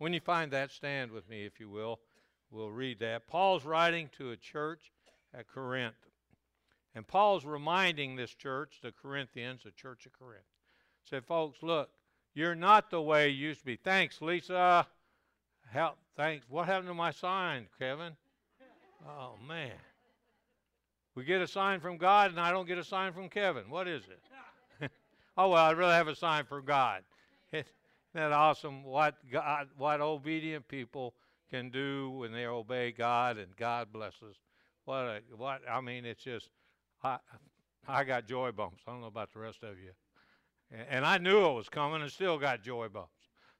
When you find that, stand with me, if you will. We'll read that. Paul's writing to a church at Corinth. And Paul's reminding this church, the Corinthians, the church of Corinth, said, folks, look, you're not the way you used to be. Thanks, Lisa. Help, thanks. What happened to my sign, Kevin? Oh, man. We get a sign from God, and I don't get a sign from Kevin. What is it? oh, well, I'd rather have a sign from God. that awesome? What God, what obedient people can do when they obey God, and God blesses. What a, what I mean, it's just I I got joy bumps. I don't know about the rest of you, and, and I knew it was coming, and still got joy bumps.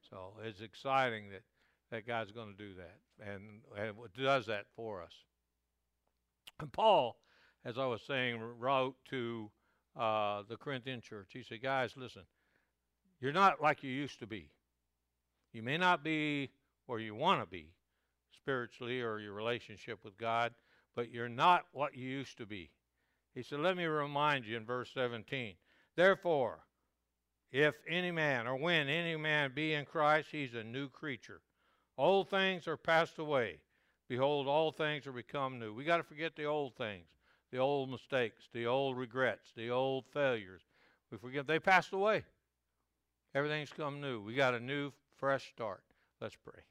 So it's exciting that that God's going to do that, and and does that for us. And Paul, as I was saying, wrote to uh, the Corinthian church. He said, "Guys, listen, you're not like you used to be. You may not be where you want to be, spiritually or your relationship with God, but you're not what you used to be. He said, Let me remind you in verse 17. Therefore, if any man or when any man be in Christ, he's a new creature. Old things are passed away. Behold, all things are become new. We got to forget the old things, the old mistakes, the old regrets, the old failures. We forget they passed away. Everything's come new. We got a new, fresh start. Let's pray.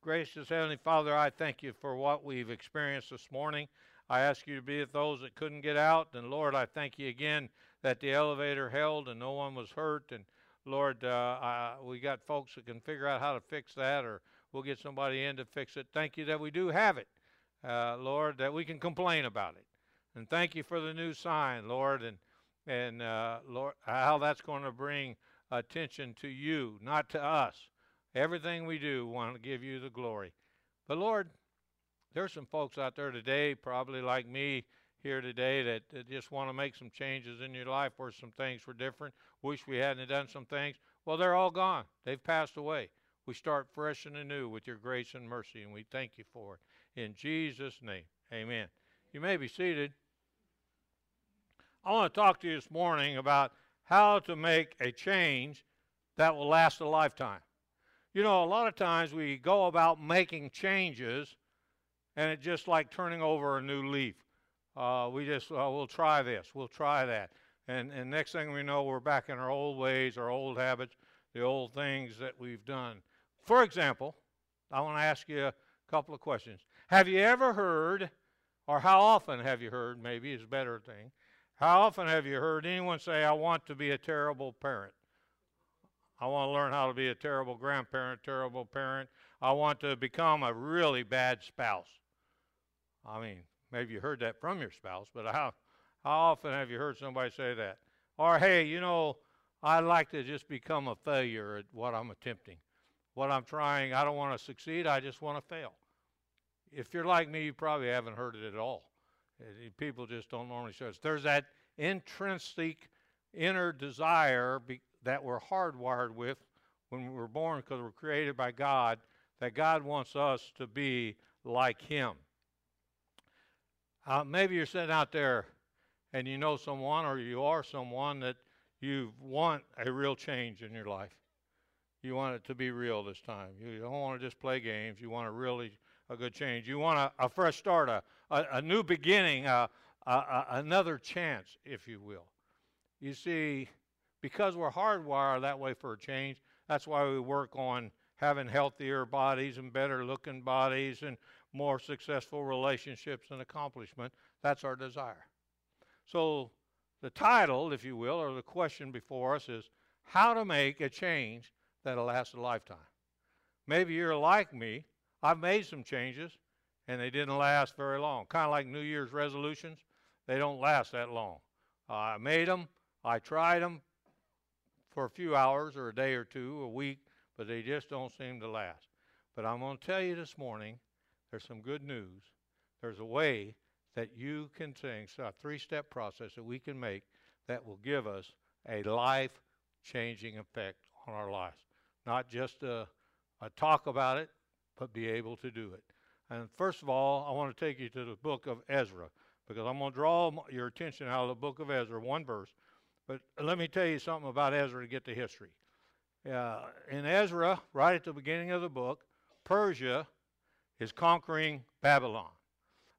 Gracious Heavenly Father, I thank you for what we've experienced this morning. I ask you to be with those that couldn't get out. And Lord, I thank you again that the elevator held and no one was hurt. And Lord, uh, I, we got folks that can figure out how to fix that, or we'll get somebody in to fix it. Thank you that we do have it, uh, Lord, that we can complain about it. And thank you for the new sign, Lord, and and uh, Lord, how that's going to bring attention to you, not to us. Everything we do, we want to give you the glory. But Lord, there's some folks out there today, probably like me here today, that, that just want to make some changes in your life where some things were different. Wish we hadn't done some things. Well, they're all gone. They've passed away. We start fresh and anew with your grace and mercy, and we thank you for it. In Jesus' name, amen. You may be seated. I want to talk to you this morning about how to make a change that will last a lifetime. You know, a lot of times we go about making changes and it's just like turning over a new leaf. Uh, we just, uh, we'll try this, we'll try that. And, and next thing we know, we're back in our old ways, our old habits, the old things that we've done. For example, I want to ask you a couple of questions. Have you ever heard, or how often have you heard, maybe is a better thing, how often have you heard anyone say, I want to be a terrible parent? I want to learn how to be a terrible grandparent, terrible parent. I want to become a really bad spouse. I mean, maybe you heard that from your spouse, but how, how often have you heard somebody say that? Or, hey, you know, I'd like to just become a failure at what I'm attempting. What I'm trying, I don't want to succeed, I just want to fail. If you're like me, you probably haven't heard it at all. People just don't normally show it. There's that intrinsic inner desire that we're hardwired with when we were born because we're created by God, that God wants us to be like Him. Uh, maybe you're sitting out there and you know someone or you are someone that you want a real change in your life. You want it to be real this time. You don't want to just play games. You want to really a good change. You want a, a fresh start, a, a, a new beginning, a, another chance, if you will. You see, because we're hardwired that way for a change, that's why we work on having healthier bodies and better looking bodies and more successful relationships and accomplishment. That's our desire. So, the title, if you will, or the question before us is how to make a change that'll last a lifetime. Maybe you're like me. I've made some changes and they didn't last very long. Kind of like New Year's resolutions, they don't last that long. Uh, I made them, I tried them, for a few hours or a day or two, a week, but they just don't seem to last. But I'm going to tell you this morning there's some good news. There's a way that you can think, a three step process that we can make that will give us a life changing effect on our lives. Not just a, a talk about it, but be able to do it. And first of all, I want to take you to the book of Ezra because I'm going to draw your attention out of the book of Ezra, one verse, but let me tell you something about Ezra to get the history. uh, in Ezra, right at the beginning of the book, Persia is conquering Babylon.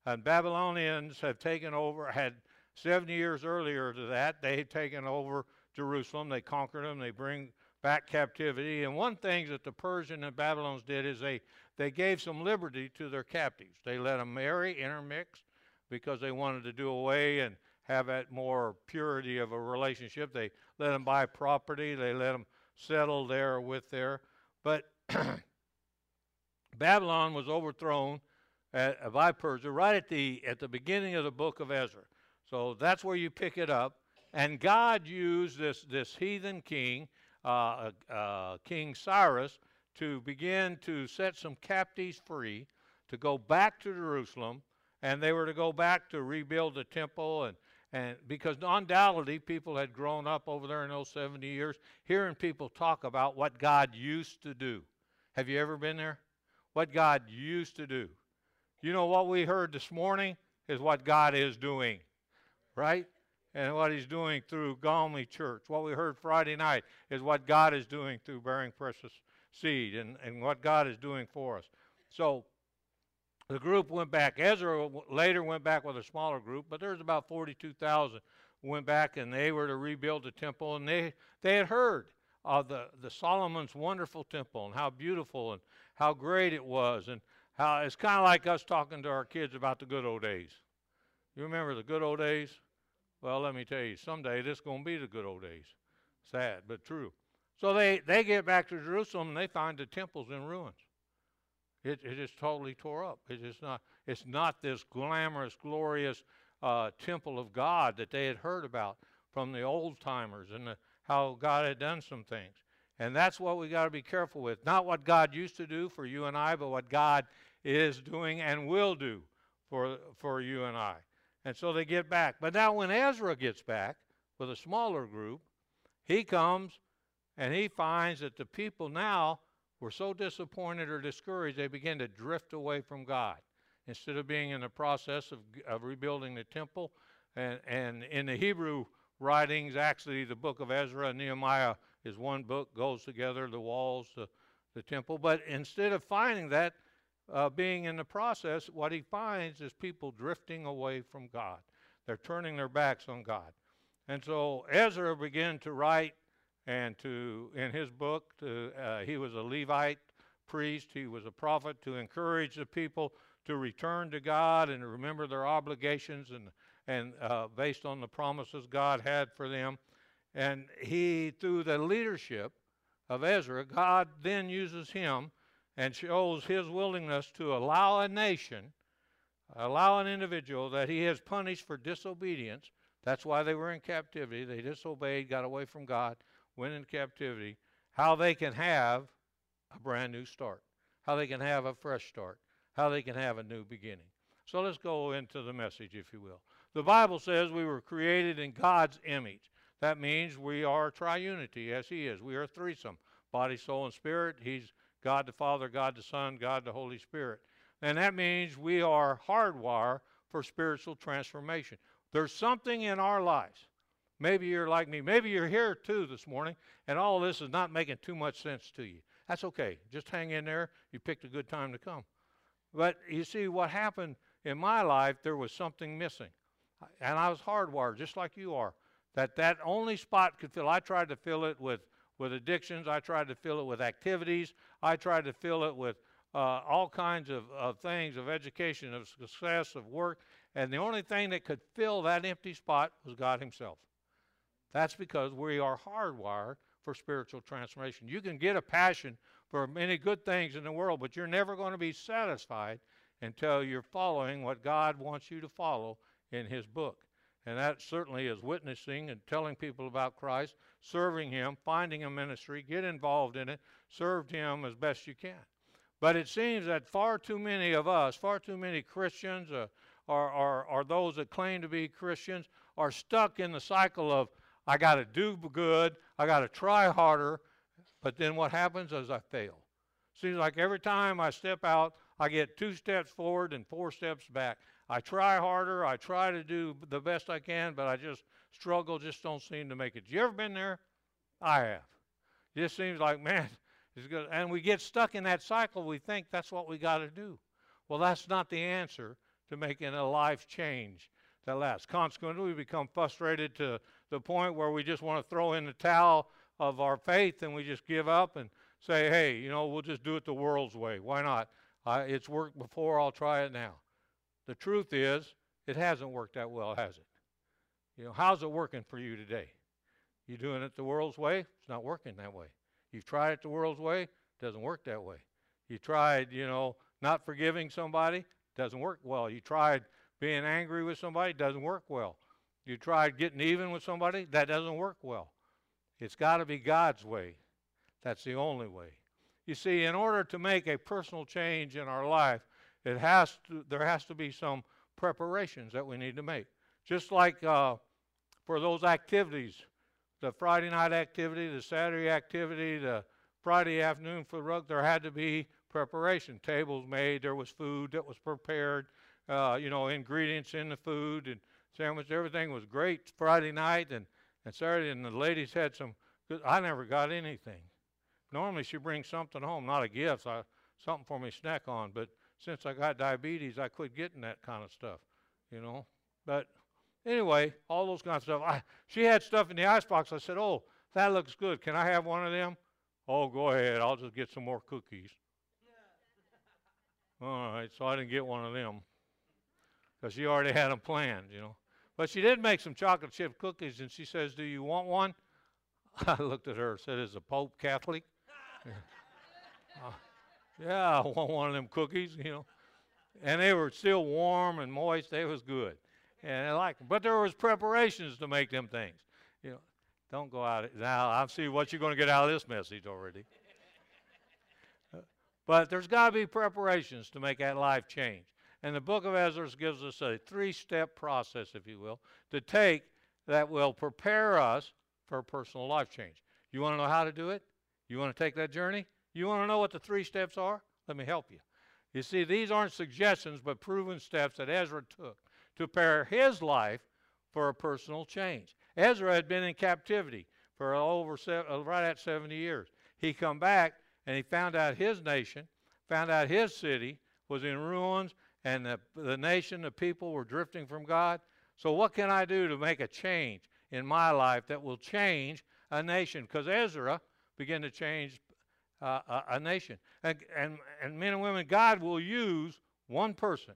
And Babylonians have taken over, had 70 years earlier to that, they had taken over Jerusalem. They conquered them. They bring back captivity. And one thing that the Persian and Babylons did is they, they gave some liberty to their captives. They let them marry, intermix, because they wanted to do away and have that more purity of a relationship. They let them buy property. They let them settle there with there. But Babylon was overthrown at, by Persia right at the at the beginning of the book of Ezra. So that's where you pick it up. And God used this this heathen king, uh, uh, King Cyrus, to begin to set some captives free, to go back to Jerusalem, and they were to go back to rebuild the temple and and because undoubtedly people had grown up over there in those 70 years hearing people talk about what God used to do. Have you ever been there? What God used to do. You know what we heard this morning is what God is doing, right? And what He's doing through Galway Church. What we heard Friday night is what God is doing through bearing precious seed and, and what God is doing for us. So the group went back. Ezra later went back with a smaller group, but there's about 42,000 went back and they were to rebuild the temple. And they, they had heard of the, the Solomon's wonderful temple and how beautiful and how great it was. And how it's kind of like us talking to our kids about the good old days. You remember the good old days? Well, let me tell you, someday this is going to be the good old days. Sad, but true. So they, they get back to Jerusalem and they find the temple's in ruins. It, it is totally tore up. It is not, it's not this glamorous, glorious uh, temple of God that they had heard about from the old timers and the, how God had done some things. And that's what we got to be careful with. Not what God used to do for you and I, but what God is doing and will do for, for you and I. And so they get back. But now, when Ezra gets back with a smaller group, he comes and he finds that the people now were so disappointed or discouraged, they began to drift away from God. Instead of being in the process of, of rebuilding the temple, and, and in the Hebrew writings, actually, the book of Ezra and Nehemiah is one book, goes together, the walls, the, the temple. But instead of finding that, uh, being in the process, what he finds is people drifting away from God. They're turning their backs on God. And so Ezra began to write and to in his book to, uh, he was a levite priest he was a prophet to encourage the people to return to god and remember their obligations and and uh, based on the promises god had for them and he through the leadership of ezra god then uses him and shows his willingness to allow a nation allow an individual that he has punished for disobedience that's why they were in captivity they disobeyed got away from god went in captivity, how they can have a brand new start, how they can have a fresh start, how they can have a new beginning. So let's go into the message, if you will. The Bible says we were created in God's image. That means we are triunity as He is. We are threesome body, soul, and spirit. He's God the Father, God the Son, God the Holy Spirit. And that means we are hardwired for spiritual transformation. There's something in our lives Maybe you're like me. Maybe you're here too this morning, and all this is not making too much sense to you. That's okay. Just hang in there. You picked a good time to come. But you see, what happened in my life, there was something missing. And I was hardwired, just like you are. That that only spot could fill. I tried to fill it with, with addictions. I tried to fill it with activities. I tried to fill it with uh, all kinds of, of things, of education, of success, of work. And the only thing that could fill that empty spot was God Himself. That's because we are hardwired for spiritual transformation. You can get a passion for many good things in the world, but you're never going to be satisfied until you're following what God wants you to follow in His book. And that certainly is witnessing and telling people about Christ, serving Him, finding a ministry, get involved in it, serve Him as best you can. But it seems that far too many of us, far too many Christians, uh, or, or, or those that claim to be Christians, are stuck in the cycle of I got to do good. I got to try harder. But then what happens is I fail. Seems like every time I step out, I get two steps forward and four steps back. I try harder. I try to do the best I can, but I just struggle, just don't seem to make it. You ever been there? I have. It just seems like, man, it's good. And we get stuck in that cycle. We think that's what we got to do. Well, that's not the answer to making a life change that lasts. Consequently, we become frustrated to the point where we just want to throw in the towel of our faith and we just give up and say, hey, you know, we'll just do it the world's way. Why not? it's worked before, I'll try it now. The truth is, it hasn't worked that well, has it? You know, how's it working for you today? You doing it the world's way? It's not working that way. You've tried it the world's way? It doesn't work that way. You tried, you know, not forgiving somebody? it Doesn't work well. You tried being angry with somebody? it Doesn't work well. You tried getting even with somebody? That doesn't work well. It's got to be God's way. That's the only way. You see, in order to make a personal change in our life, it has to, there has to be some preparations that we need to make. Just like uh, for those activities, the Friday night activity, the Saturday activity, the Friday afternoon for the rug, there had to be preparation. Tables made, there was food that was prepared, uh, you know, ingredients in the food and sandwich. Everything was great Friday night and, and Saturday, and the ladies had some. I never got anything. Normally she brings something home, not a gift, so something for me to snack on. But since I got diabetes, I quit getting that kind of stuff, you know. But anyway, all those kinds of stuff. I, she had stuff in the icebox. I said, "Oh, that looks good. Can I have one of them?" Oh, go ahead. I'll just get some more cookies. All right, so I didn't get one of them because she already had them planned, you know. But she did make some chocolate chip cookies, and she says, "Do you want one?" I looked at her and said, "Is the Pope Catholic?" uh, yeah, I want one of them cookies, you know. And they were still warm and moist. They was good, and I like them. But there was preparations to make them things, you know. Don't go out now. I see what you're going to get out of this message already. Uh, but there's got to be preparations to make that life change. And the book of Ezra gives us a three step process, if you will, to take that will prepare us for personal life change. You want to know how to do it? You want to take that journey? You want to know what the three steps are? Let me help you. You see, these aren't suggestions, but proven steps that Ezra took to prepare his life for a personal change. Ezra had been in captivity for over seven, uh, right at 70 years. He come back and he found out his nation, found out his city was in ruins, and the, the nation, the people were drifting from God. So, what can I do to make a change in my life that will change a nation? Because Ezra began to change uh, a, a, nation. And, and, and men and women, God will use one person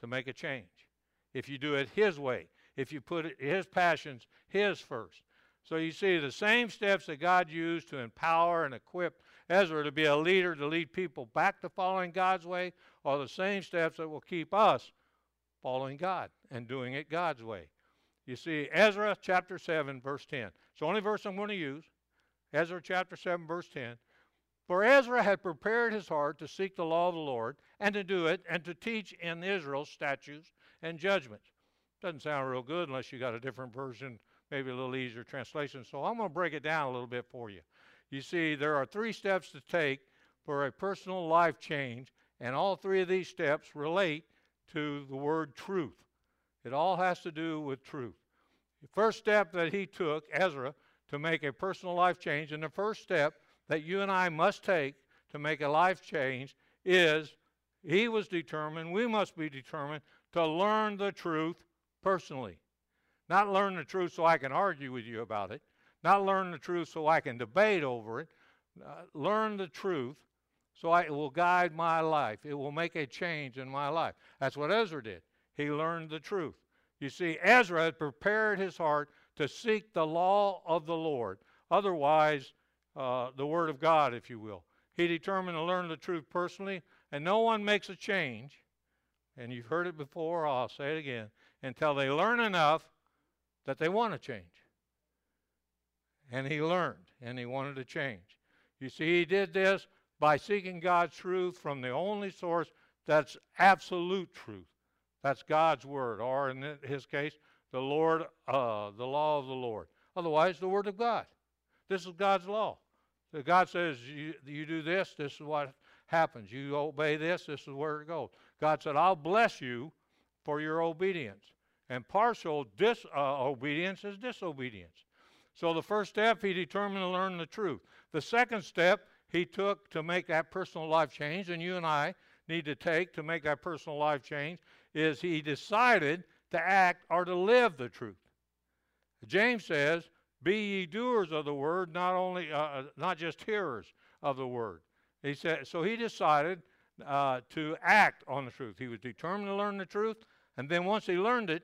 to make a change if you do it His way, if you put it, His passions His first. So you see the same steps that God used to empower and equip Ezra to be a leader to lead people back to following God's way are the same steps that will keep us following God and doing it God's way. You see, Ezra chapter 7, verse 10. It's the only verse I'm going to use. Ezra chapter 7, verse 10. For Ezra had prepared his heart to seek the law of the Lord and to do it and to teach in Israel statutes and judgments. Doesn't sound real good unless you got a different version, maybe a little easier translation. So I'm going to break it down a little bit for you. You see, there are three steps to take for a personal life change, and all three of these steps relate to the word truth. It all has to do with truth. The first step that he took, Ezra, to make a personal life change, and the first step that you and I must take to make a life change is he was determined, we must be determined to learn the truth personally. Not learn the truth so I can argue with you about it, not learn the truth so I can debate over it. Uh, learn the truth so I, it will guide my life. It will make a change in my life. That's what Ezra did. He learned the truth. You see, Ezra had prepared his heart to seek the law of the Lord, otherwise, uh, the Word of God, if you will. He determined to learn the truth personally, and no one makes a change, and you've heard it before, I'll say it again, until they learn enough that they want to change and he learned and he wanted to change. You see, he did this by seeking God's truth from the only source that's absolute truth. That's God's word, or in his case, the Lord, uh, the law of the Lord. Otherwise, the word of God. This is God's law. So God says, you, you do this, this is what happens. You obey this, this is where it goes. God said, I'll bless you for your obedience. And partial disobedience uh, is disobedience. So the first step, he determined to learn the truth. The second step he took to make that personal life change, and you and I need to take to make that personal life change, is he decided to act or to live the truth. James says, "Be ye doers of the word, not only uh, uh not just hearers of the word." He said, so he decided uh, to act on the truth. He was determined to learn the truth, and then once he learned it,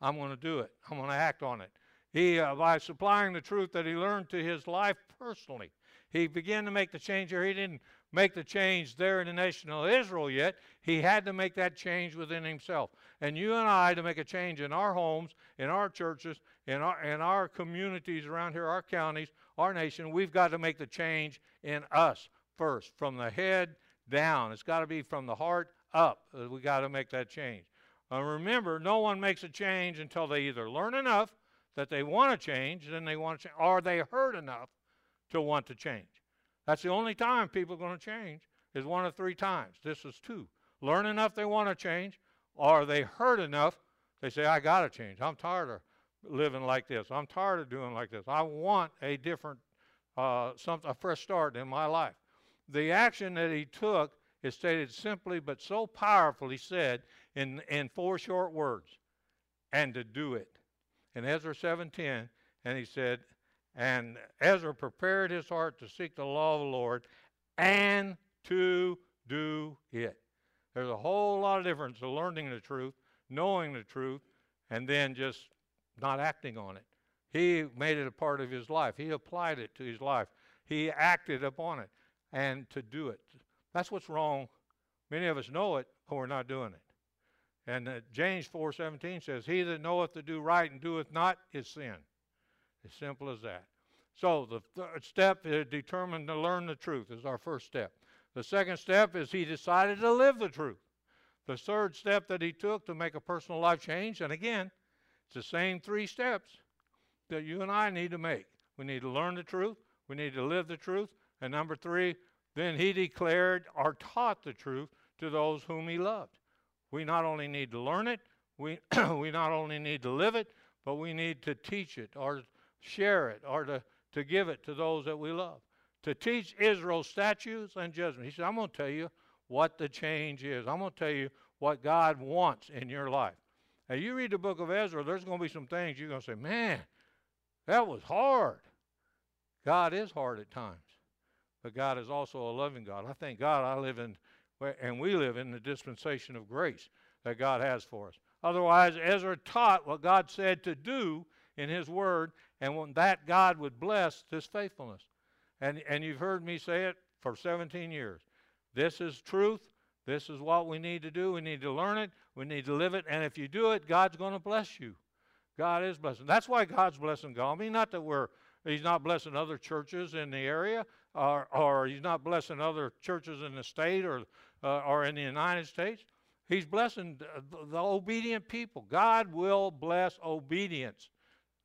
I'm going to do it. I'm going to act on it. He, uh, by supplying the truth that he learned to his life personally, he began to make the change here. He didn't make the change there in the nation of Israel yet. He had to make that change within himself. And you and I, to make a change in our homes, in our churches, in our, in our communities around here, our counties, our nation, we've got to make the change in us first, from the head down. It's got to be from the heart up. Uh, we got to make that change. Remember, no one makes a change until they either learn enough that they want to change, then they want to change, or they heard enough to want to change. That's the only time people are going to change is one of three times. This is two. Learn enough they want to change, or they hurt enough they say, I got to change. I'm tired of living like this. I'm tired of doing like this. I want a different, uh, some, a fresh start in my life. The action that he took is stated simply but so powerfully said in, in four short words, and to do it. In Ezra 7:10, and he said, and Ezra prepared his heart to seek the law of the Lord and to do it. There's a whole lot of difference to learning the truth, knowing the truth, and then just not acting on it. He made it a part of his life. He applied it to his life. He acted upon it and to do it. That's what's wrong. Many of us know it, but we're not doing it. And uh, James 4:17 says, "He that knoweth to do right and doeth not is sin." As simple as that. So the third step is determined to learn the truth is our first step. The second step is he decided to live the truth. The third step that he took to make a personal life change, and again, it's the same three steps that you and I need to make. We need to learn the truth, we need to live the truth, and number three, then he declared or taught the truth to those whom he loved. We not only need to learn it, we, we not only need to live it, but we need to teach it or share it or to, to give it to those that we love. To teach Israel statutes and judgments. He said, I'm going to tell you what the change is. I'm going to tell you what God wants in your life. Now, you read the book of Ezra, there's going to be some things you're going to say, man, that was hard. God is hard at times but God is also a loving God. I thank God I live in, and we live in the dispensation of grace that God has for us. Otherwise, Ezra taught what God said to do in His Word, and when that God would bless this faithfulness. And, and you've heard me say it for 17 years. This is truth. This is what we need to do. We need to learn it. We need to live it. And if you do it, God's going to bless you. God is blessing. That's why God's blessing Galmi. Not that we're He's not blessing other churches in the area, or, or he's not blessing other churches in the state or, uh, or in the United States. He's blessing the, the, obedient people. God will bless obedience.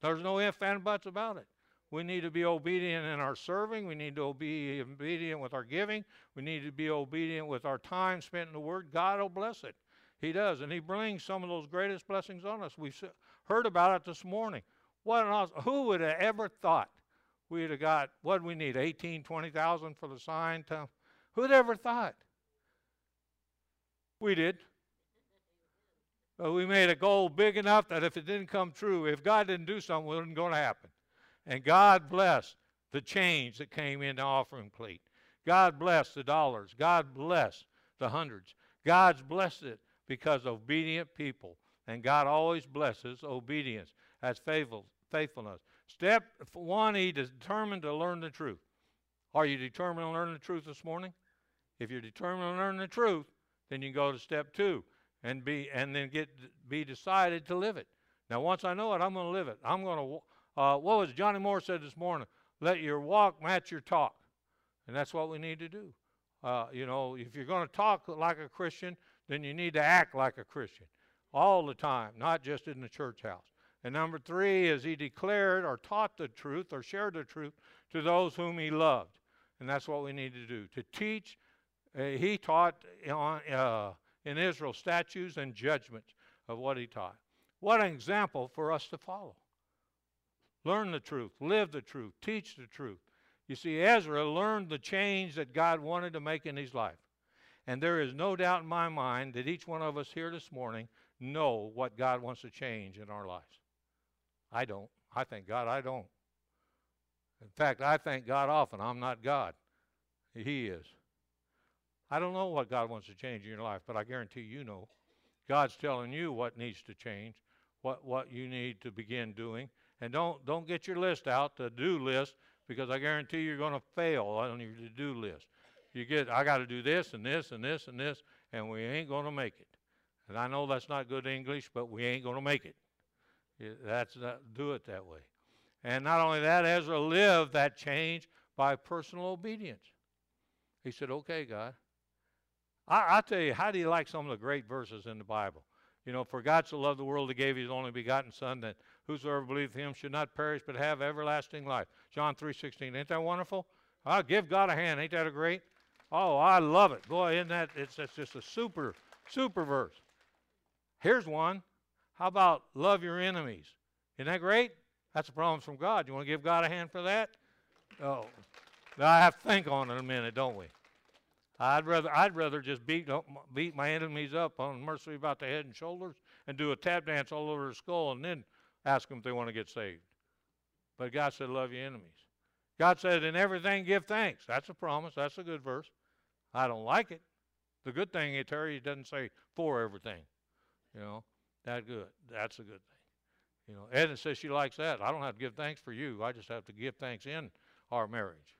There's no ifs and buts about it. We need to be obedient in our serving. We need to be obedient with our giving. We need to be obedient with our time spent in the Word. God will bless it. He does. And He brings some of those greatest blessings on us. We've heard about it this morning. What awesome, who would have ever thought we'd have got, what we need, 18, 20,000 for the sign? To, who'd ever thought? We did. But we made a goal big enough that if it didn't come true, if God didn't do something, it wasn't going to happen. And God bless the change that came in the offering plate. God bless the dollars. God bless the hundreds. God's blessed it because obedient people. And God always blesses obedience as faithful, faithfulness. Step one, he determined to learn the truth. Are you determined to learn the truth this morning? If you're determined to learn the truth, then you go to step two and be and then get be decided to live it. Now, once I know it, I'm going to live it. I'm going to. Uh, what was Johnny Moore said this morning? Let your walk match your talk, and that's what we need to do. Uh, you know, if you're going to talk like a Christian, then you need to act like a Christian all the time, not just in the church house. And number three is he declared or taught the truth or shared the truth to those whom he loved. And that's what we need to do. To teach, uh, he taught on, uh, in Israel statutes and judgments of what he taught. What an example for us to follow. Learn the truth, live the truth, teach the truth. You see, Ezra learned the change that God wanted to make in his life. And there is no doubt in my mind that each one of us here this morning know what God wants to change in our lives. I don't. I thank God I don't. In fact, I thank God often. I'm not God. He is. I don't know what God wants to change in your life, but I guarantee you know. God's telling you what needs to change, what, what you need to begin doing. And don't, don't get your list out, the do list, because I guarantee you're going to fail on your to do list. You get, I got to do this and this and this and this, and we ain't going to make it. And I know that's not good English, but we ain't going to make it. That's not, do it that way. And not only that, Ezra lived that change by personal obedience. He said, Okay, God. I, I tell you, how do you like some of the great verses in the Bible? You know, for God so loved the world, he gave his only begotten Son, that whosoever believeth him should not perish but have everlasting life. John 3.16. Ain't that wonderful? I'll give God a hand. Ain't that a great? Oh, I love it. Boy, isn't that, it's, it's just a super, super verse. Here's one. How about love your enemies? Isn't that great? That's a promise from God. You want to give God a hand for that? Oh, I have to think on it a minute, don't we? I'd rather I'd rather just beat beat my enemies up on mercy about the head and shoulders and do a tap dance all over their skull and then ask them if they want to get saved. But God said, "Love your enemies." God said, "In everything give thanks." That's a promise. That's a good verse. I don't like it. The good thing, Terry, it doesn't say for everything. You know, that good. That's a good thing. You know, Edna says she likes that. I don't have to give thanks for you. I just have to give thanks in our marriage.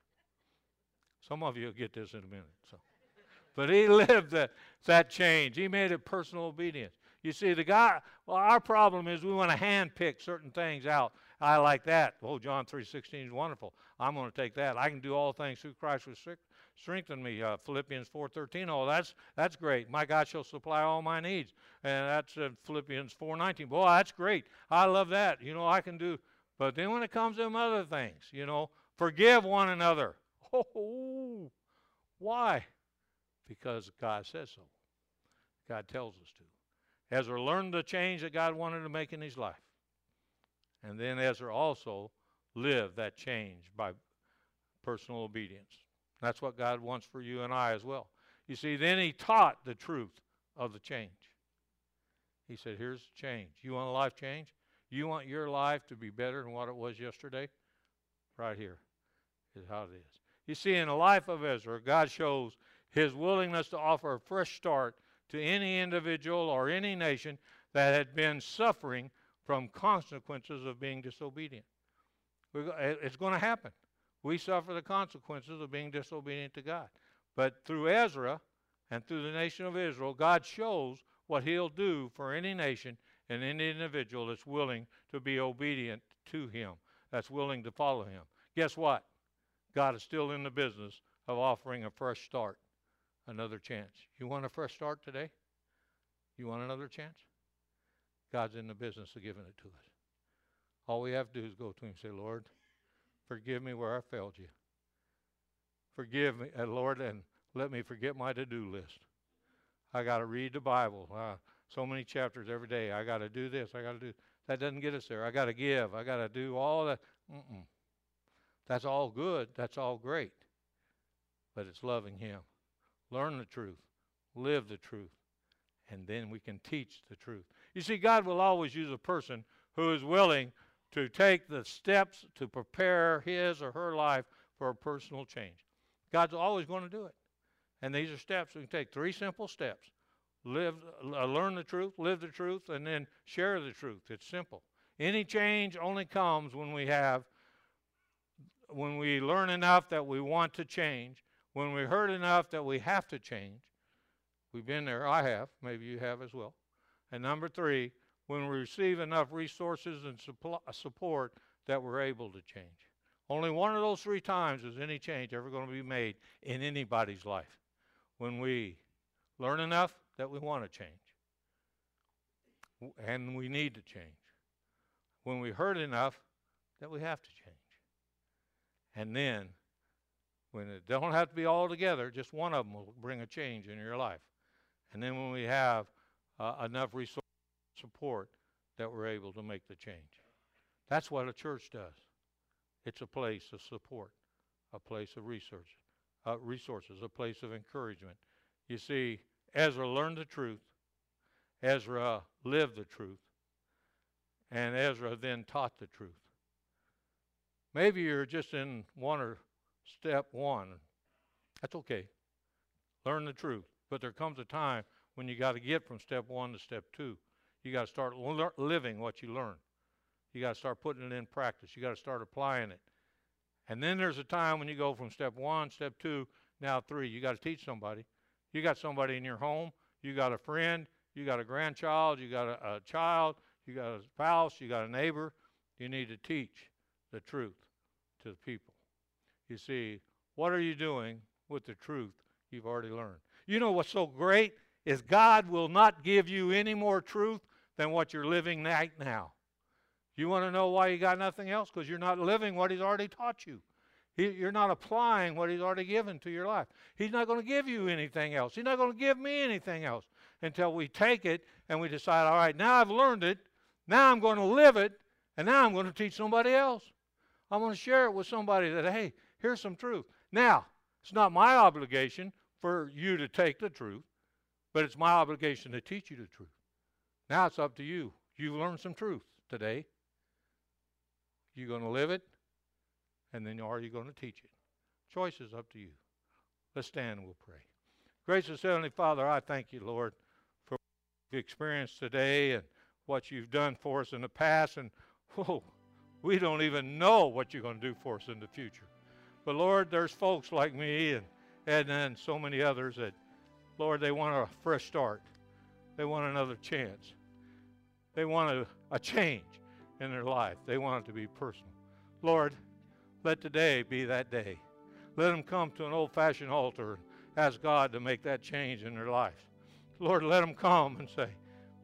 Some of you will get this in a minute. So, but he lived that that change. He made it personal obedience. You see, the guy. Well, our problem is we want to handpick certain things out. I like that. Oh, John three sixteen is wonderful. I'm going to take that. I can do all things through Christ who strengthen me. Uh, Philippians four thirteen. Oh, that's that's great. My God shall supply all my needs, and that's uh, Philippians four nineteen. Boy, that's great. I love that. You know, I can do. But then when it comes to other things, you know, forgive one another. Oh, why? Because God says so. God tells us to. Ezra learned the change that God wanted to make in his life. And then Ezra also lived that change by personal obedience. That's what God wants for you and I as well. You see, then he taught the truth of the change. He said, Here's the change. You want a life change? You want your life to be better than what it was yesterday? Right here is how it is. You see, in the life of Ezra, God shows his willingness to offer a fresh start to any individual or any nation that had been suffering from consequences of being disobedient. It's going to happen. We suffer the consequences of being disobedient to God. But through Ezra and through the nation of Israel, God shows what he'll do for any nation and any individual that's willing to be obedient to him, that's willing to follow him. Guess what? God is still in the business of offering a fresh start, another chance. You want a fresh start today? You want another chance? God's in the business of giving it to us. All we have to do is go to Him and say, Lord, forgive me where I failed you. Forgive me, uh, Lord, and let me forget my to do list. I got to read the Bible. Uh, so many chapters every day. I got to do this. I got to do that. Doesn't get us there. I got to give. I got to do all that. Mm-mm. That's all good. That's all great. But it's loving Him. Learn the truth. Live the truth. And then we can teach the truth. You see, God will always use a person who is willing to take the steps to prepare his or her life for a personal change. God's always going to do it. And these are steps we can take. Three simple steps. Live, uh, learn the truth, live the truth, and then share the truth. It's simple. Any change only comes when we have when we learn enough that we want to change, when we heard enough that we have to change, we've been there, I have, maybe you have as well. And number three, when we receive enough resources and uh, support that we're able to change. Only one of those three times is any change ever going to be made in anybody's life. When we learn enough that we want to change, and we need to change. When we heard enough that we have to change. And then, when it don't have to be all together, just one of them will bring a change in your life. And then when we have uh, enough resource support that we're able to make the change. That's what a church does. It's a place of support, a place of research, uh, resources, a place of encouragement. You see, Ezra learned the truth. Ezra lived the truth. And Ezra then taught the truth. Maybe you're just in one or step one. That's okay. Learn the truth. But there comes a time when you got to get from step one to step two. You got to start living what you learn. You got to start putting it in practice. You got to start applying it. And then there's a time when you go from step one, step two, now three. You got to teach somebody. You got somebody in your home. You got a friend. You got a grandchild. You got a, a child. You got a spouse. You got a neighbor. You need to teach the truth to the people. You see, what are you doing with the truth you've already learned? You know what's so great is God will not give you any more truth than what you're living right now. You want to know why you got nothing else? Because you're not living what He's already taught you. He, you're not applying what He's already given to your life. He's not going to give you anything else. He's not going to give me anything else until we take it and we decide, all right, now I've learned it. Now I'm going to live it. And now I'm going to teach somebody else. I'm going to share it with somebody that, hey, here's some truth. Now, it's not my obligation for you to take the truth, but it's my obligation to teach you the truth. Now it's up to you. You've learned some truth today. You're going to live it, and then are you going to teach it? Choice is up to you. Let's stand and we'll pray. Gracious Heavenly Father, I thank you, Lord, for the experience today and what you've done for us in the past. And whoa, we don't even know what you're going to do for us in the future. But Lord, there's folks like me and Edna and so many others that, Lord, they want a fresh start. They want another chance. They want a, a change in their life. They want it to be personal. Lord, let today be that day. Let them come to an old fashioned altar and ask God to make that change in their life. Lord, let them come and say,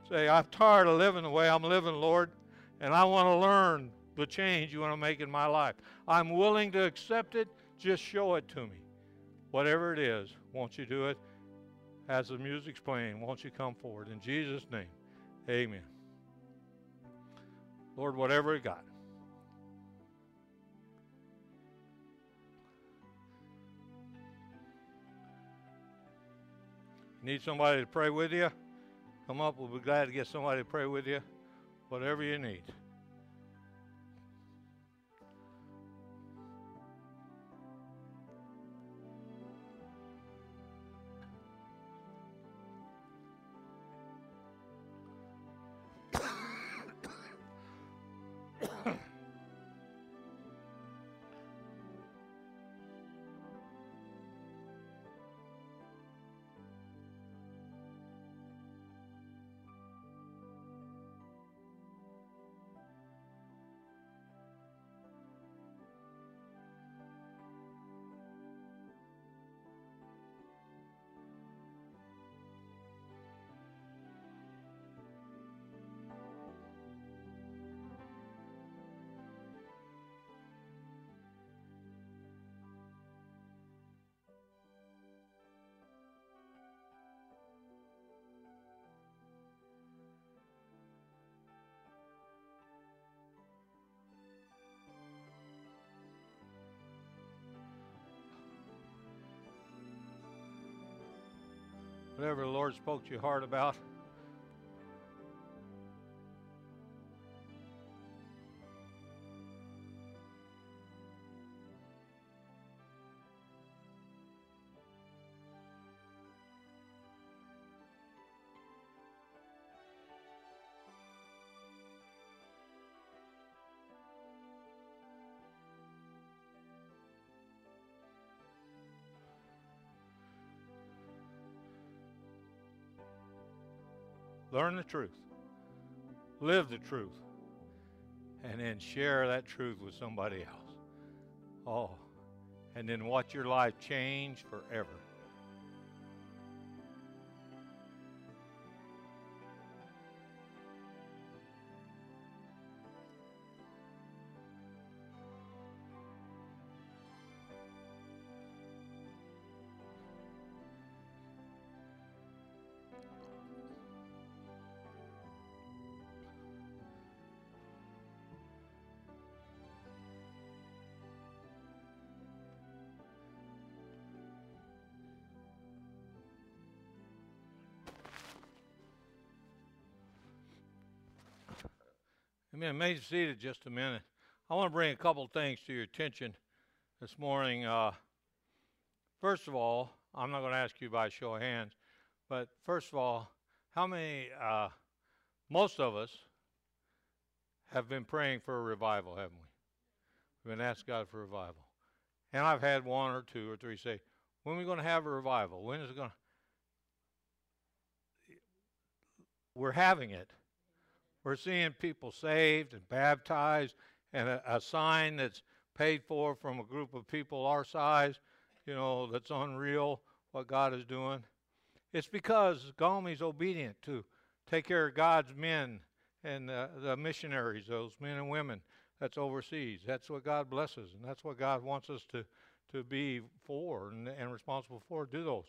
say, I'm tired of living the way I'm living, Lord, and I want to learn the change you want to make in my life. I'm willing to accept it. Just show it to me. Whatever it is, won't you do it? As the music's playing, won't you come forward? In Jesus' name, amen. Lord, whatever we got. Need somebody to pray with you? Come up. We'll be glad to get somebody to pray with you. Whatever you need. Whatever the Lord spoke to your heart about. Learn the truth. Live the truth. And then share that truth with somebody else. Oh, and then watch your life change forever. Remain seated just a minute. I want to bring a couple things to your attention this morning. Uh, first of all, I'm not going to ask you by show of hands, but first of all, how many, uh, most of us, have been praying for a revival, haven't we? We've been asking God for revival. And I've had one or two or three say, when are we going to have a revival? When is it going to? We're having it. We're seeing people saved and baptized, and a, a sign that's paid for from a group of people our size, you know, that's unreal what God is doing. It's because Galmi's obedient to take care of God's men and the missionaries, those men and women that's overseas. That's what God blesses, and that's what God wants us to, to be for and, and responsible for. Do those.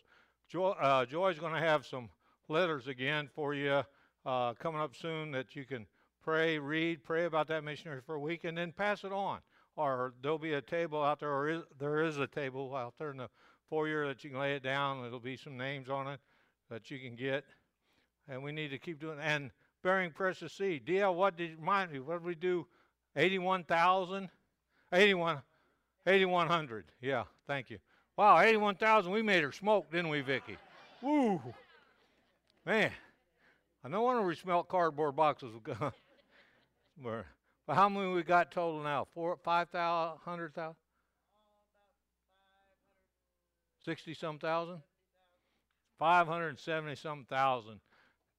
Joy, uh, Joy's going to have some letters again for you uh, coming up soon that you can pray, read, pray about that missionary for a week, and then pass it on. Or there'll be a table out there, or is, there is a table out there in the foyer that you can lay it down. There'll be some names on it that you can get. And we need to keep doing And bearing precious seed. DL, what did you remind me? What did we do? 81,000? 81, 8,100. Yeah, thank you. Wow, 81,000. We made her smoke, didn't we, Vicki? Woo! Man. I no wonder we smelt cardboard boxes. but how many we got total now? Four, five thousand, hundred thousand, sixty some thousand, five hundred seventy some thousand.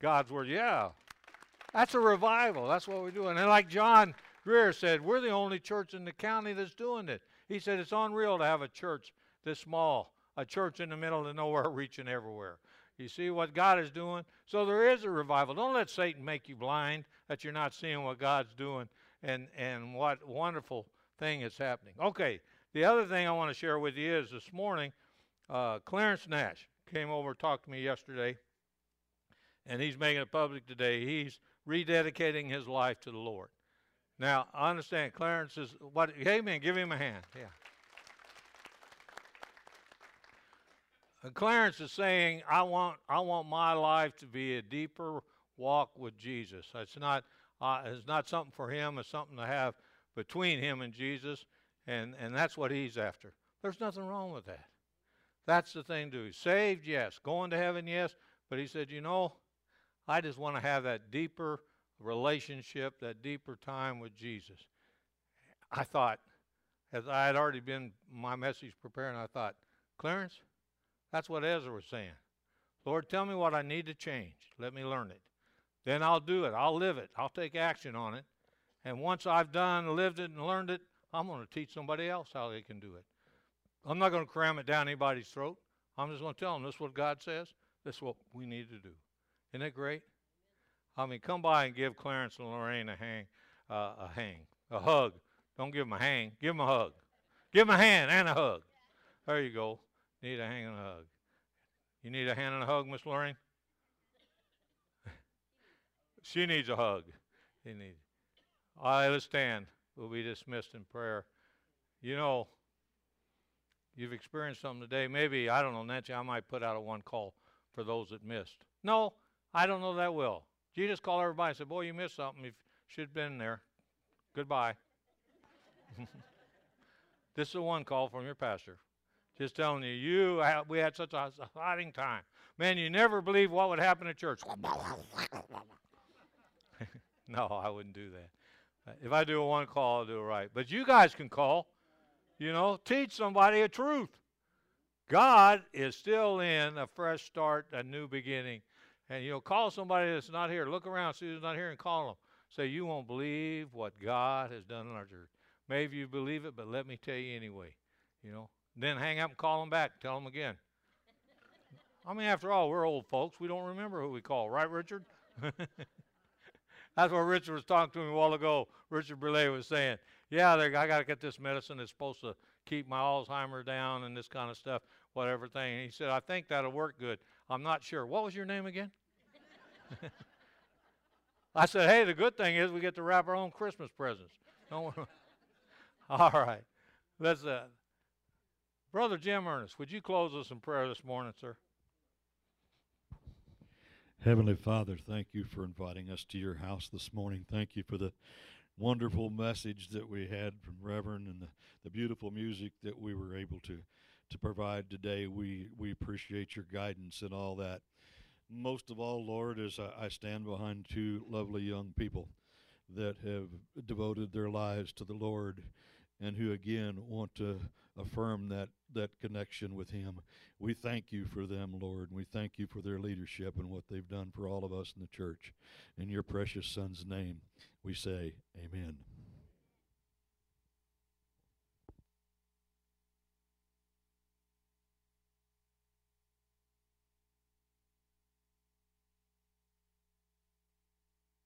God's word, yeah, that's a revival. That's what we're doing. And like John Greer said, we're the only church in the county that's doing it. He said it's unreal to have a church this small, a church in the middle of nowhere, reaching everywhere. You see what God is doing? So there is a revival. Don't let Satan make you blind that you're not seeing what God's doing and, and what wonderful thing is happening. Okay, the other thing I want to share with you is this morning, uh, Clarence Nash came over talked to me yesterday, and he's making it public today. He's rededicating his life to the Lord. Now, I understand Clarence is what, hey man, give him a hand. Yeah. Clarence is saying, I want, I want my life to be a deeper walk with Jesus. It's not, uh, it's not something for him, it's something to have between him and Jesus, and, and that's what he's after. There's nothing wrong with that. That's the thing to do. Saved, yes. Going to heaven, yes. But he said, you know, I just want to have that deeper relationship, that deeper time with Jesus. I thought, as I had already been my message preparing, I thought, Clarence, that's what Ezra was saying. Lord, tell me what I need to change. Let me learn it. Then I'll do it. I'll live it. I'll take action on it. And once I've done, lived it, and learned it, I'm going to teach somebody else how they can do it. I'm not going to cram it down anybody's throat. I'm just going to tell them this is what God says. This is what we need to do. Isn't that great? I mean, come by and give Clarence and Lorraine a hang, uh, a hang, a hug. Don't give them a hang. Give them a hug. Give them a hand and a hug. There you go. Need a hand and a hug. You need a hand and a hug, Miss Loring? she needs a hug. He needs. Right, let's stand. We'll be dismissed in prayer. You know, you've experienced something today. Maybe, I don't know, Nancy, I might put out a one call for those that missed. No, I don't know that will. You just call everybody and say, Boy, you missed something. You should have been there. Goodbye. this is a one call from your pastor. Just telling you, you we had such a exciting time. Man, you never believe what would happen at church. no, I wouldn't do that. Uh, if I do a one call, I'll do it right. But you guys can call. You know, teach somebody a truth. God is still in a fresh start, a new beginning. And, you know, call somebody that's not here. Look around, see who's not here, and call them. Say, you won't believe what God has done in our church. Maybe you believe it, but let me tell you anyway. You know, then hang up and call them back. Tell them again. I mean, after all, we're old folks. We don't remember who we call, right, Richard? That's what Richard was talking to me a while ago. Richard Brulé was saying, "Yeah, I got to get this medicine. It's supposed to keep my Alzheimer down and this kind of stuff, whatever thing." And he said, "I think that'll work good. I'm not sure. What was your name again?" I said, "Hey, the good thing is we get to wrap our own Christmas presents." Don't All right, let's. Uh, Brother Jim Ernest, would you close us in prayer this morning, sir? Heavenly Father, thank you for inviting us to your house this morning. Thank you for the wonderful message that we had from Reverend and the, the beautiful music that we were able to to provide today. We we appreciate your guidance and all that. Most of all, Lord, as I, I stand behind two lovely young people that have devoted their lives to the Lord and who again want to affirm that that connection with him. We thank you for them, Lord. We thank you for their leadership and what they've done for all of us in the church. In your precious son's name, we say amen.